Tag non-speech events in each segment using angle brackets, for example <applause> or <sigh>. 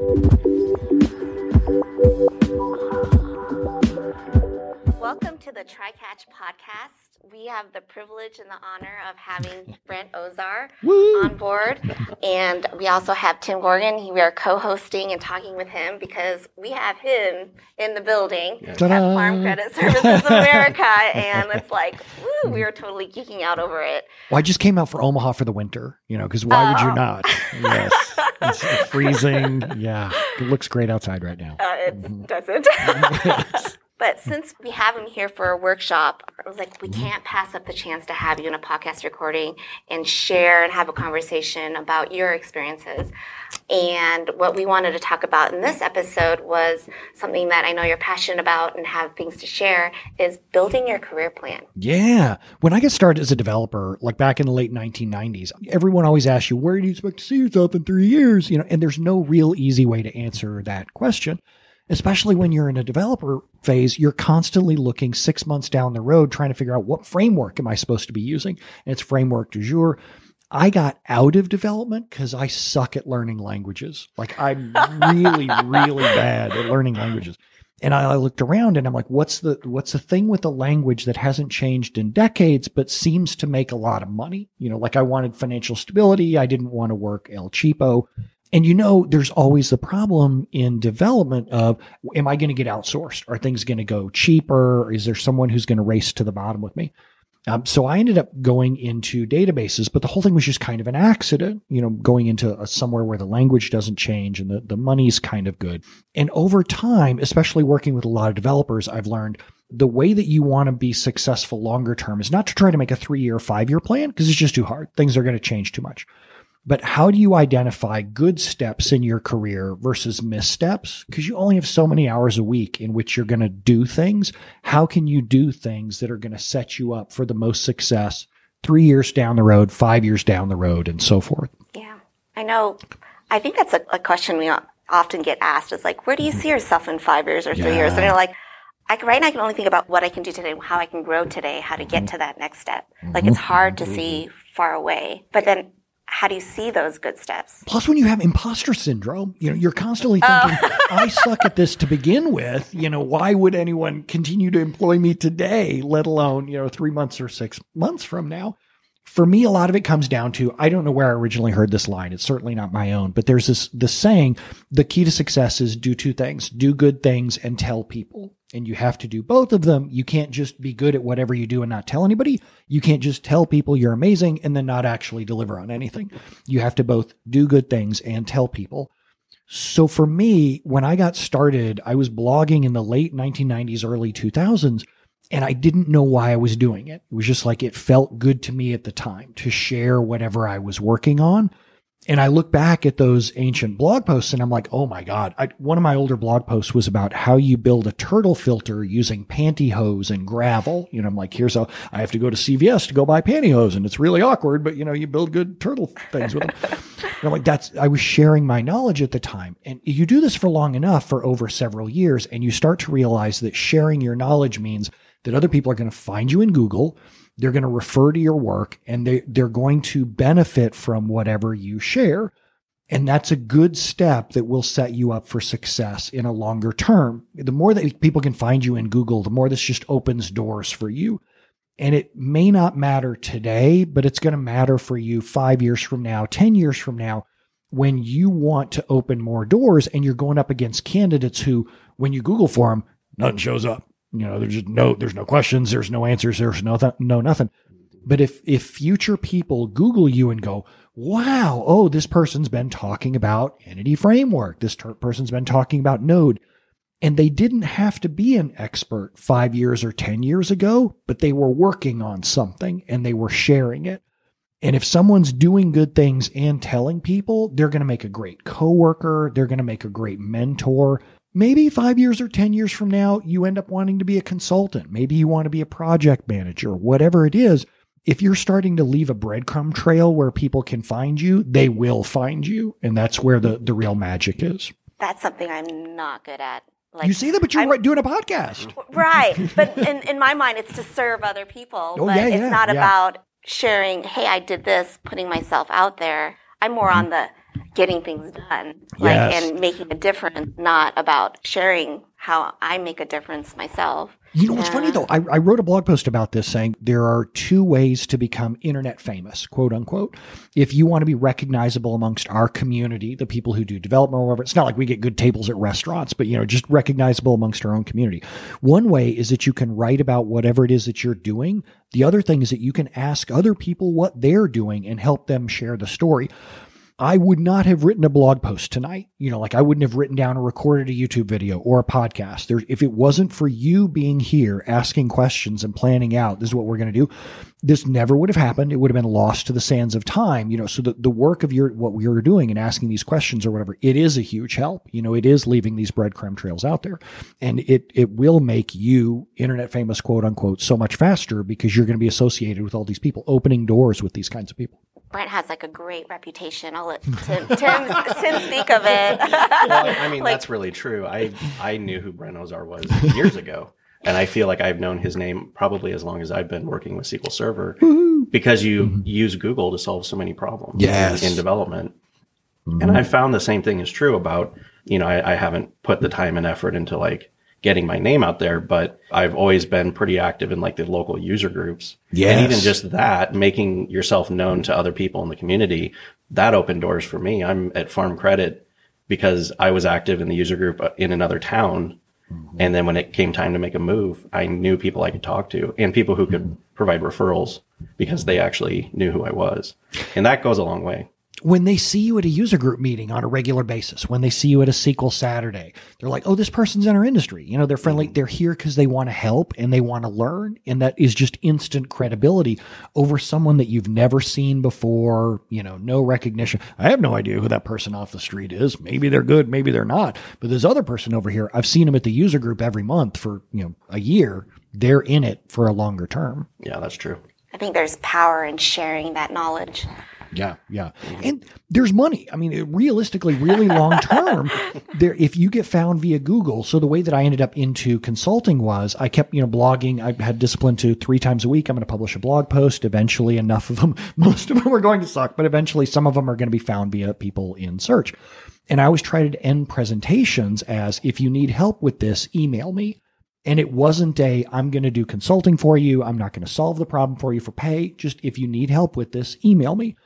Thank you. Welcome to the TriCatch podcast. We have the privilege and the honor of having Brent Ozar Woo! on board. And we also have Tim Gorgon. We are co hosting and talking with him because we have him in the building at Ta-da! Farm Credit Services America. And it's like, woo, we are totally geeking out over it. Well, I just came out for Omaha for the winter, you know, because why would Oh. you not? Yes. <laughs> It's freezing. Yeah. It looks great outside right now. Uh, it Mm-hmm. doesn't. <laughs> but since we have him here for a workshop, I was like, we Mm-hmm. can't pass up the chance to have you in a podcast recording and share and have a conversation about your experiences. And what we wanted to talk about in this episode was something that I know you're passionate about and have things to share is building your career plan. Yeah. When I got started as a developer, like back in the late 1990s, everyone always asks you, where do you expect to see yourself in three years? You know, and there's no real easy way to answer that question. Especially when you're in a developer phase, you're constantly looking six months down the road, trying to figure out what framework am I supposed to be using? And it's framework du jour. I got out of development because I suck at learning languages. Like I'm really, really bad at learning languages. And I, I looked around and I'm like, what's the what's the thing with the language that hasn't changed in decades but seems to make a lot of money? You know, like I wanted financial stability. I didn't want to work El Cheapo. And you know, there's always the problem in development of am I going to get outsourced? Are things going to go cheaper? Is there someone who's going to race to the bottom with me? Um, so I ended up going into databases, but the whole thing was just kind of an accident, you know, going into a, somewhere where the language doesn't change and the, the money's kind of good. And over time, especially working with a lot of developers, I've learned the way that you want to be successful longer term is not to try to make a three year, five year plan because it's just too hard. Things are going to change too much. But how do you identify good steps in your career versus missteps? Because you only have so many hours a week in which you're going to do things. How can you do things that are going to set you up for the most success three years down the road, five years down the road, and so forth? Yeah, I know. I think that's a, a question we often get asked is like, where do you see yourself in five years or three years? And Yeah. you're like, I, can- right now I can only think about what I can do today, how I can grow today, how to get mm-hmm. to that next step. Like it's mm-hmm. hard to mm-hmm. see far away, but then how do you see those good steps? Plus, when you have imposter syndrome, you know, you're constantly oh. thinking, I suck at this to begin with. You know, why would anyone continue to employ me today, let alone, you know, three months or six months from now? For me, a lot of it comes down to I don't know where I originally heard this line. It's certainly not my own, but there's this this saying, the key to success is do two things, do good things and tell people. And you have to do both of them. You can't just be good at whatever you do and not tell anybody. You can't just tell people you're amazing and then not actually deliver on anything. You have to both do good things and tell people. So for me, when I got started, I was blogging in the late 1990s, early 2000s, and I didn't know why I was doing it. It was just like it felt good to me at the time to share whatever I was working on. And I look back at those ancient blog posts and I'm like, oh my God. I, one of my older blog posts was about how you build a turtle filter using pantyhose and gravel. You know, I'm like, here's how I have to go to CVS to go buy pantyhose and it's really awkward, but you know, you build good turtle things with them. I'm like, that's, I was sharing my knowledge at the time. And you do this for long enough for over several years and you start to realize that sharing your knowledge means that other people are going to find you in Google. They're going to refer to your work and they, they're going to benefit from whatever you share. And that's a good step that will set you up for success in a longer term. The more that people can find you in Google, the more this just opens doors for you. And it may not matter today, but it's going to matter for you five years from now, 10 years from now, when you want to open more doors and you're going up against candidates who, when you Google for them, nothing shows up. You know, there's just no, there's no questions, there's no answers, there's no, th- no nothing. But if if future people Google you and go, wow, oh, this person's been talking about entity framework, this ter- person's been talking about Node, and they didn't have to be an expert five years or ten years ago, but they were working on something and they were sharing it. And if someone's doing good things and telling people, they're going to make a great coworker, they're going to make a great mentor, maybe five years or 10 years from now, you end up wanting to be a consultant. Maybe you want to be a project manager, whatever it is. If you're starting to leave a breadcrumb trail where people can find you, they will find you. And that's where the, the real magic is. That's something I'm not good at. Like, you see that, but you're I'm- doing a podcast. <laughs> Right. But in, in my mind, it's to serve other people. Oh, but yeah, it's yeah, not yeah. about sharing, hey, I did this, putting myself out there. I'm more on mm-hmm. the getting things done like Yes. and making a difference not about sharing how i make a difference myself You know what's funny though? I, I wrote a blog post about this saying there are two ways to become internet famous, quote unquote. If you want to be recognizable amongst our community, the people who do development or whatever, it's not like we get good tables at restaurants, but you know, just recognizable amongst our own community. One way is that you can write about whatever it is that you're doing. The other thing is that you can ask other people what they're doing and help them share the story. I would not have written a blog post tonight. You know, like I wouldn't have written down or recorded a YouTube video or a podcast. There, if it wasn't for you being here, asking questions and planning out, this is what we're going to do. This never would have happened. It would have been lost to the sands of time. You know, so the, the work of your, what you're doing and asking these questions or whatever, it is a huge help. You know, it is leaving these breadcrumb trails out there and it, it will make you internet famous, quote unquote, so much faster because you're going to be associated with all these people opening doors with these kinds of people. Brent has like a great reputation i'll let <laughs> tim, tim, tim speak of it well, I- I mean, <laughs> Like- that's really true. I I knew who Brent Ozar was years ago, and I feel like I've known his name probably as long as I've been working with SQL Server because you mm-hmm. use Google to solve so many problems Yes. in, in development. And mm-hmm. I found the same thing is true about you know I, I haven't put the time and effort into like getting my name out there, but I've always been pretty active in like the local user groups. And even just that, making yourself known to other people in the community, that opened doors for me. I'm at Farm Credit because I was active in the user group uh, in another town. And then when it came time to make a move, I knew people I could talk to and people who could provide referrals because they actually knew who I was. And that goes a long way. When they see you at a user group meeting on a regular basis, when they see you at a SQL Saturday, they're like, oh, this person's in our industry. You know, they're friendly. Mm. They're here because they want to help and they want to learn. And that is just instant credibility over someone that you've never seen before, you know, no recognition. I have no idea who that person off the street is. Maybe they're good, maybe they're not. But this other person over here, I've seen him at the user group every month for, you know, a year. They're in it for a longer term. Yeah, that's true. i think there's power in sharing that knowledge Yeah, yeah. Mm-hmm. And there's money. I mean, it- realistically, really long term, <laughs> there if you get found via Google. So the way that I ended up into consulting was I kept, you know, blogging. I had discipline to three times a week. I'm going to publish a blog post. Eventually, enough of them, <laughs> most of them are going to suck, but eventually some of them are going to be found via people in search. And I always try to end presentations as if you need help with this, email me. And it wasn't a, I'm going to do consulting for you. I'm not going to solve the problem for you for pay. Just if you need help with this, email me.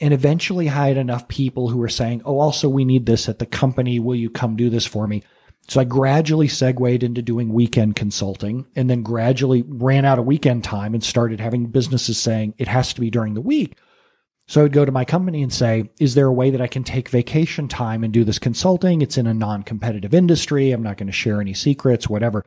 And eventually had enough people who were saying, Oh, also we need this at the company. Will you come do this for me? So I gradually segued into doing weekend consulting and then gradually ran out of weekend time and started having businesses saying it has to be during the week. So I would go to my company and say, is there a way that I can take vacation time and do this consulting? It's in a non-competitive industry. I'm not going to share any secrets, whatever.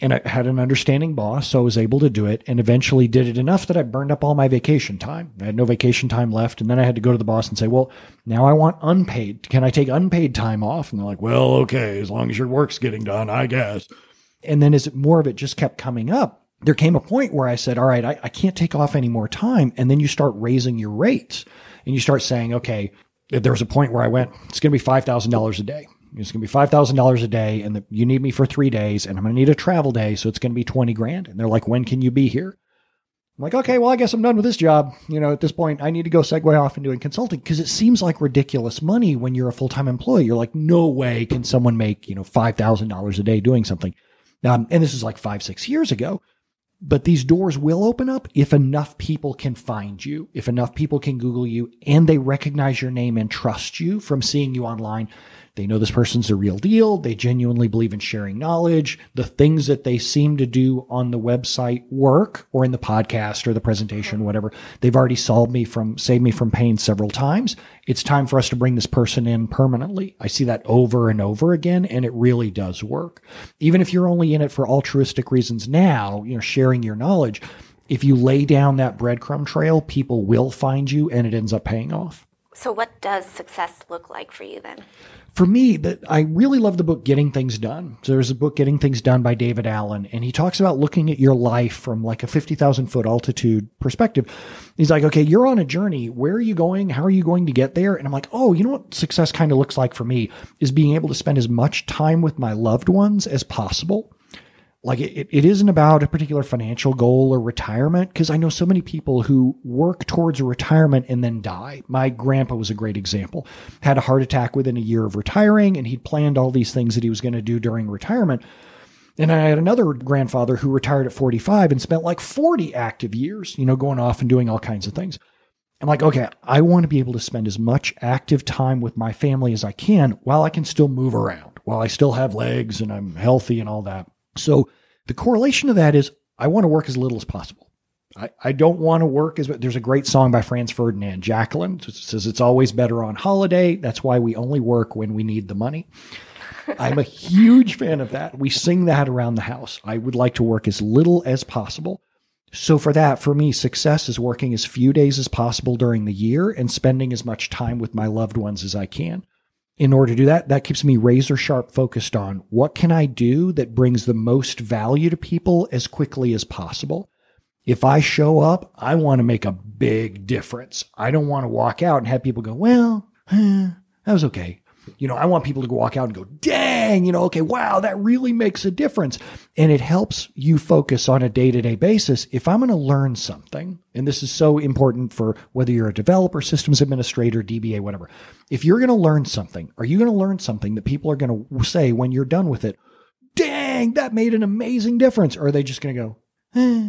And I had an understanding boss, so I was able to do it and eventually did it enough that I burned up all my vacation time. I had no vacation time left. And then I had to go to the boss and say, well, now I want unpaid. Can I take unpaid time off? And they're like, well, okay, as long as your work's getting done, I guess. And then as more of it just kept coming up, there came a point where I said, all right, I, I can't take off any more time. And then you start raising your rates and you start saying, okay, there was a point where I went, it's going to be $5,000 a day. It's going to be $5,000 a day and the, you need me for three days and I'm going to need a travel day. So it's going to be 20 grand. And they're like, when can you be here? I'm like, okay, well, I guess I'm done with this job. You know, at this point, I need to go segue off and doing consulting because it seems like ridiculous money when you're a full time employee. You're like, no way can someone make, you know, $5,000 a day doing something. Um, and this is like five, six years ago. But these doors will open up if enough people can find you, if enough people can Google you and they recognize your name and trust you from seeing you online. They know this person's a real deal. They genuinely believe in sharing knowledge. The things that they seem to do on the website work or in the podcast or the presentation, uh-huh. whatever. They've already solved me from, saved me from pain several times. It's time for us to bring this person in permanently. I see that over and over again, and it really does work. Even if you're only in it for altruistic reasons now, you know, sharing your knowledge, if you lay down that breadcrumb trail, people will find you and it ends up paying off. So, what does success look like for you then? For me that I really love the book Getting Things Done. So there's a book Getting Things Done by David Allen and he talks about looking at your life from like a 50,000 foot altitude perspective. He's like, okay, you're on a journey. Where are you going? How are you going to get there? And I'm like, oh, you know what success kind of looks like for me is being able to spend as much time with my loved ones as possible. Like it, it isn't about a particular financial goal or retirement because I know so many people who work towards a retirement and then die. My grandpa was a great example. Had a heart attack within a year of retiring and he'd planned all these things that he was going to do during retirement. And I had another grandfather who retired at 45 and spent like 40 active years, you know, going off and doing all kinds of things. I'm like, okay, I want to be able to spend as much active time with my family as I can while I can still move around, while I still have legs and I'm healthy and all that. So the correlation of that is I want to work as little as possible. I, I don't want to work as there's a great song by Franz Ferdinand, Jacqueline. It says it's always better on holiday. That's why we only work when we need the money. <laughs> I'm a huge fan of that. We sing that around the house. I would like to work as little as possible. So for that, for me, success is working as few days as possible during the year and spending as much time with my loved ones as I can in order to do that, that keeps me razor sharp focused on what can I do that brings the most value to people as quickly as possible. If I show up, I want to make a big difference. I don't want to walk out and have people go, well, eh, that was okay. You know, I want people to walk out and go, dang, you know, okay, wow, that really makes a difference. And it helps you focus on a day to day basis. If I'm going to learn something, and this is so important for whether you're a developer, systems administrator, DBA, whatever. If you're going to learn something, are you going to learn something that people are going to say when you're done with it, dang, that made an amazing difference? Or are they just going to go, eh,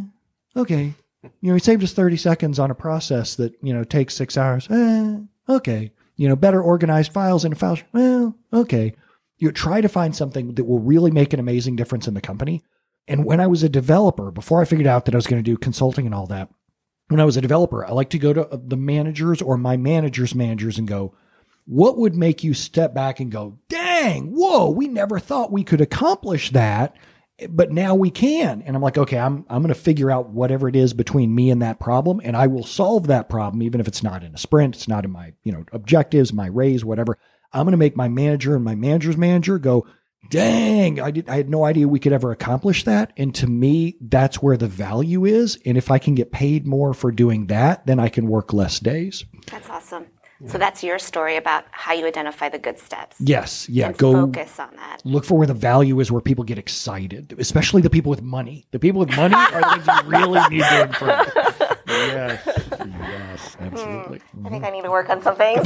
okay. You know, he saved us 30 seconds on a process that, you know, takes six hours. Eh, okay you know, better organized files in a file. Well, okay. You try to find something that will really make an amazing difference in the company. And when I was a developer, before I figured out that I was going to do consulting and all that, when I was a developer, I like to go to uh, the managers or my manager's managers and go, what would make you step back and go, dang, whoa, we never thought we could accomplish that but now we can. And I'm like, okay, I'm, I'm going to figure out whatever it is between me and that problem. And I will solve that problem, even if it's not in a sprint, it's not in my, you know, objectives, my raise, whatever. I'm going to make my manager and my manager's manager go, dang, I did, I had no idea we could ever accomplish that. And to me, that's where the value is. And if I can get paid more for doing that, then I can work less days. That's awesome. So that's your story about how you identify the good steps. Yes, yeah. Go focus on that. Look for where the value is, where people get excited, especially the people with money. The people with money are the ones you really need to improve. Yes, yes, absolutely. Hmm. I think I need to work on some things.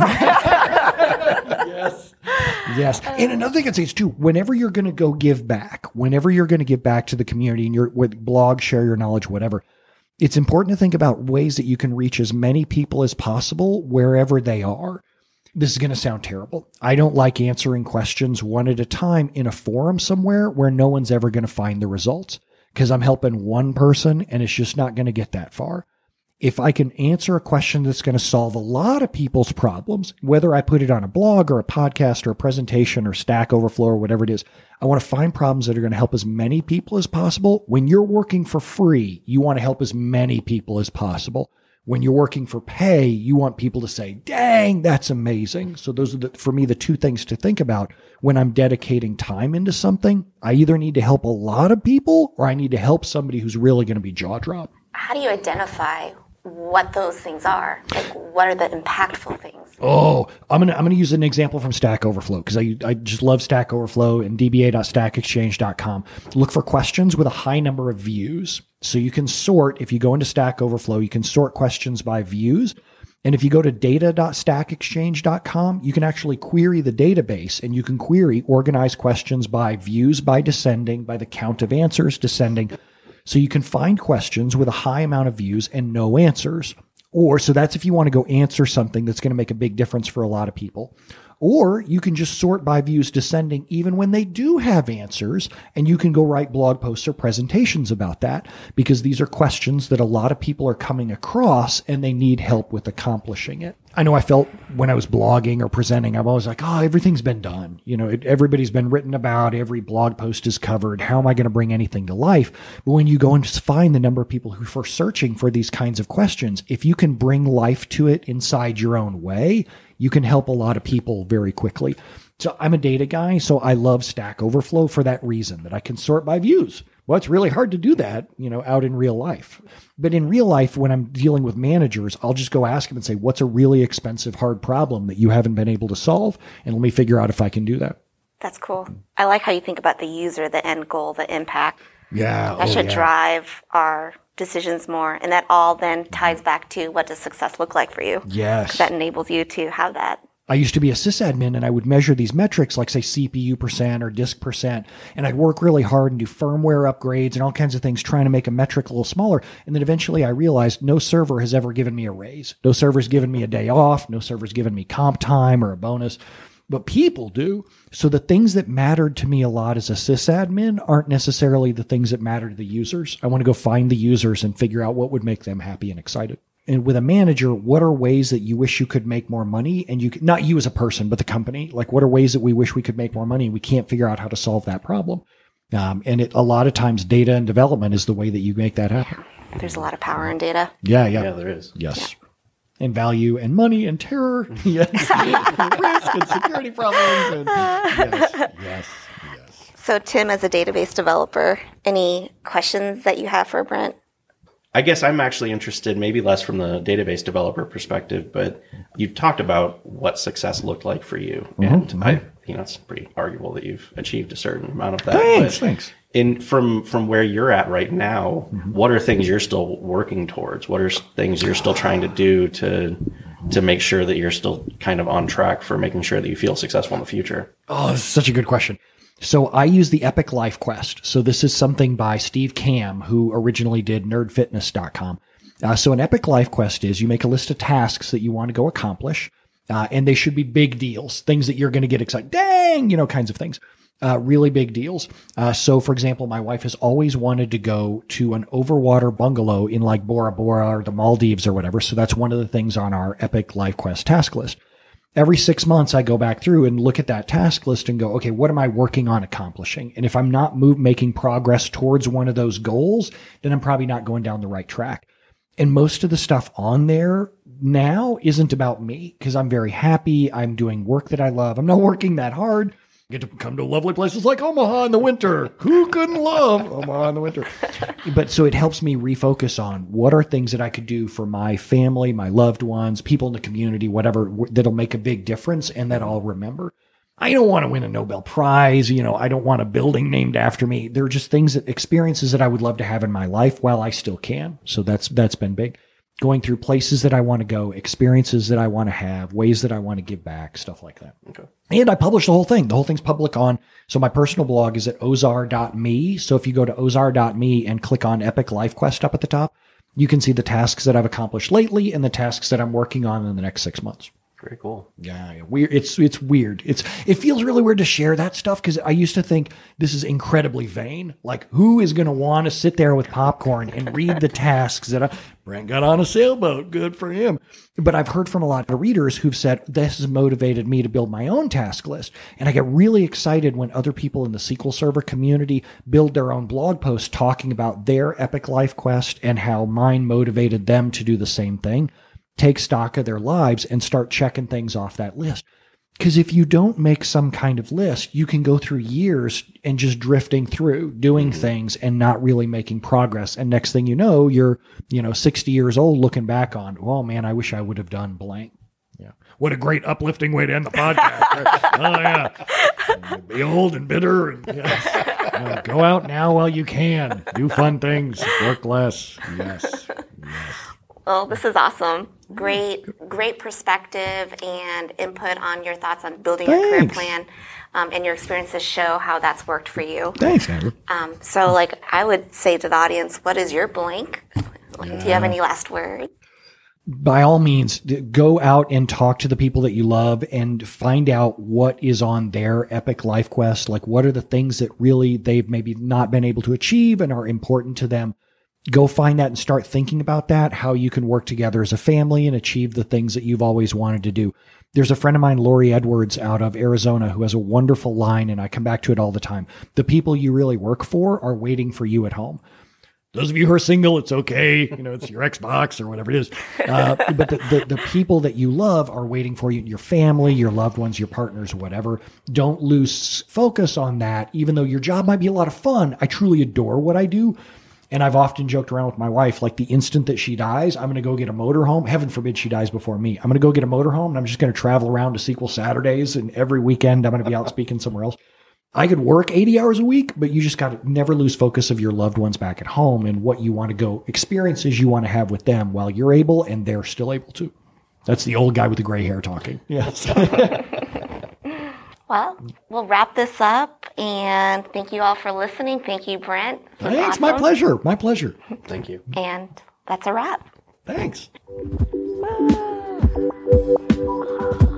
yes, yes. And another thing I'd say is too, whenever you're going to go give back, whenever you're going to give back to the community, and you're with blog, share your knowledge, whatever it's important to think about ways that you can reach as many people as possible wherever they are. This is going to sound terrible. I don't like answering questions one at a time in a forum somewhere where no one's ever going to find the results because I'm helping one person and it's just not going to get that far if I can answer a question that's going to solve a lot of people's problems, whether I put it on a blog or a podcast or a presentation or Stack Overflow or whatever it is, I want to find problems that are going to help as many people as possible. When you're working for free, you want to help as many people as possible. When you're working for pay, you want people to say, dang, that's amazing. So those are the, for me, the two things to think about when I'm dedicating time into something. I either need to help a lot of people or I need to help somebody who's really going to be jaw dropped. How do you identify what those things are. Like, what are the impactful things? Oh, I'm gonna I'm gonna use an example from Stack Overflow because I I just love Stack Overflow and dba.stackexchange.com. Look for questions with a high number of views, so you can sort. If you go into Stack Overflow, you can sort questions by views. And if you go to data.stackexchange.com, you can actually query the database and you can query organized questions by views by descending, by the count of answers descending. So you can find questions with a high amount of views and no answers. Or, so that's if you want to go answer something that's going to make a big difference for a lot of people. Or you can just sort by views descending even when they do have answers, and you can go write blog posts or presentations about that because these are questions that a lot of people are coming across and they need help with accomplishing it. I know I felt when I was blogging or presenting, I'm always like, oh, everything's been done. You know, it, everybody's been written about, every blog post is covered. How am I going to bring anything to life? But when you go and find the number of people who are searching for these kinds of questions, if you can bring life to it inside your own way, you can help a lot of people very quickly. So I'm a data guy, so I love Stack Overflow for that reason that I can sort by views. Well, it's really hard to do that, you know, out in real life. But in real life, when I'm dealing with managers, I'll just go ask them and say, what's a really expensive, hard problem that you haven't been able to solve? And let me figure out if I can do that. That's cool. I like how you think about the user, the end goal, the impact. Yeah. That oh, should yeah. drive our decisions more. And that all then ties mm-hmm. back to what does success look like for you? Yes. That enables you to have that. I used to be a sysadmin and I would measure these metrics like say CPU percent or disk percent. And I'd work really hard and do firmware upgrades and all kinds of things trying to make a metric a little smaller. And then eventually I realized no server has ever given me a raise. No server's given me a day off. No server's given me comp time or a bonus. But people do. So the things that mattered to me a lot as a sysadmin aren't necessarily the things that matter to the users. I want to go find the users and figure out what would make them happy and excited and with a manager, what are ways that you wish you could make more money? And you could, not you as a person, but the company. Like, what are ways that we wish we could make more money? We can't figure out how to solve that problem. Um, and it, a lot of times, data and development is the way that you make that happen. There's a lot of power in data. Yeah, yeah, Yeah, there is. yes. And value and money and terror, <laughs> yes, <laughs> risk and security problems, and <laughs> yes, yes, yes. So, Tim, as a database developer, any questions that you have for Brent? I guess I'm actually interested, maybe less from the database developer perspective, but you've talked about what success looked like for you, Mm-hmm, and I, you know, it's pretty arguable that you've achieved a certain amount of that. Thanks, thanks. In from from where you're at right now, Mm-hmm. what are things you're still working towards? What are things you're still trying to do to to make sure that you're still kind of on track for making sure that you feel successful in the future? Oh, this is such a good question. So I use the Epic Life Quest. So this is something by Steve Kamb, who originally did nerdfitness.com. Uh, so an Epic Life Quest is you make a list of tasks that you want to go accomplish, uh, and they should be big deals, things that you're going to get excited, dang, you know, kinds of things. Uh, really big deals. Uh, so, for example, my wife has always wanted to go to an overwater bungalow in like Bora Bora or the Maldives or whatever. So that's one of the things on our Epic Life Quest task list every six months I go back through and look at that task list and go, okay, what am I working on accomplishing? And if I'm not move, making progress towards one of those goals, then I'm probably not going down the right track. And most of the stuff on there now isn't about me because I'm very happy. I'm doing work that I love. I'm not <laughs> working that hard. Get to come to lovely places like Omaha in the winter. Who couldn't love Omaha in the winter? But so it helps me refocus on what are things that I could do for my family, my loved ones, people in the community, whatever that'll make a big difference and that I'll remember. I don't want to win a Nobel Prize. You know, I don't want a building named after me. They're just things that experiences that I would love to have in my life while I still can. So that's, that's been big. Going through places that I want to go, experiences that I want to have, ways that I want to give back, stuff like that. Okay. And I publish the whole thing. The whole thing's public on. So my personal blog is at ozar.me. So if you go to ozar.me and click on Epic Life Quest up at the top, you can see the tasks that I've accomplished lately and the tasks that I'm working on in the next six months. Very cool. Yeah, yeah. It's it's weird. It's it feels really weird to share that stuff because I used to think this is incredibly vain. Like, who is going to want to sit there with popcorn and read the tasks that I, Brent got on a sailboat? Good for him. But I've heard from a lot of readers who've said this has motivated me to build my own task list, and I get really excited when other people in the SQL Server community build their own blog posts talking about their epic life quest and how mine motivated them to do the same thing take stock of their lives and start checking things off that list. Because if you don't make some kind of list, you can go through years and just drifting through, doing mm-hmm. things and not really making progress. And next thing you know, you're, you know, 60 years old looking back on, oh man, I wish I would have done blank. Yeah. What a great uplifting way to end the podcast. right? <laughs> oh yeah. Be old and bitter and yes. You know, go out now while you can. Do fun things. Work less. Yes. Well, this is awesome. Great, great perspective and input on your thoughts on building your career plan. Um, and your experiences show how that's worked for you. Thanks, Andrew. Um, so, like, I would say to the audience, what is your blank? Like, Do you have any last words? by all means, go out and talk to the people that you love and find out what is on their epic life quest. Like, what are the things that really they've maybe not been able to achieve and are important to them? Go find that and start thinking about that, how you can work together as a family and achieve the things that you've always wanted to do. There's a friend of mine, Lori Edwards, out of Arizona, who has a wonderful line, and I come back to it all the time. The people you really work for are waiting for you at home those of you who are single, it's okay. You know, it's your Xbox or whatever it is. Uh, but the, the, the people that you love are waiting for you, your family, your loved ones, your partners, whatever. Don't lose focus on that, even though your job might be a lot of fun. I truly adore what I do. And I've often joked around with my wife, like the instant that she dies, I'm going to go get a motorhome. Heaven forbid she dies before me. I'm going to go get a motorhome and I'm just going to travel around to SQL Saturdays and every weekend I'm going to be out <laughs> speaking somewhere else. I could work 80 hours a week, but you just got to never lose focus of your loved ones back at home and what you want to go experiences you want to have with them while you're able and they're still able to. That's the old guy with the gray hair talking. Yes. <laughs> <laughs> Well, we'll wrap this up and thank you all for listening. Thank you, Brent. This was Thanks. My pleasure. My pleasure. Thank you. And that's a wrap. Thanks. Bye.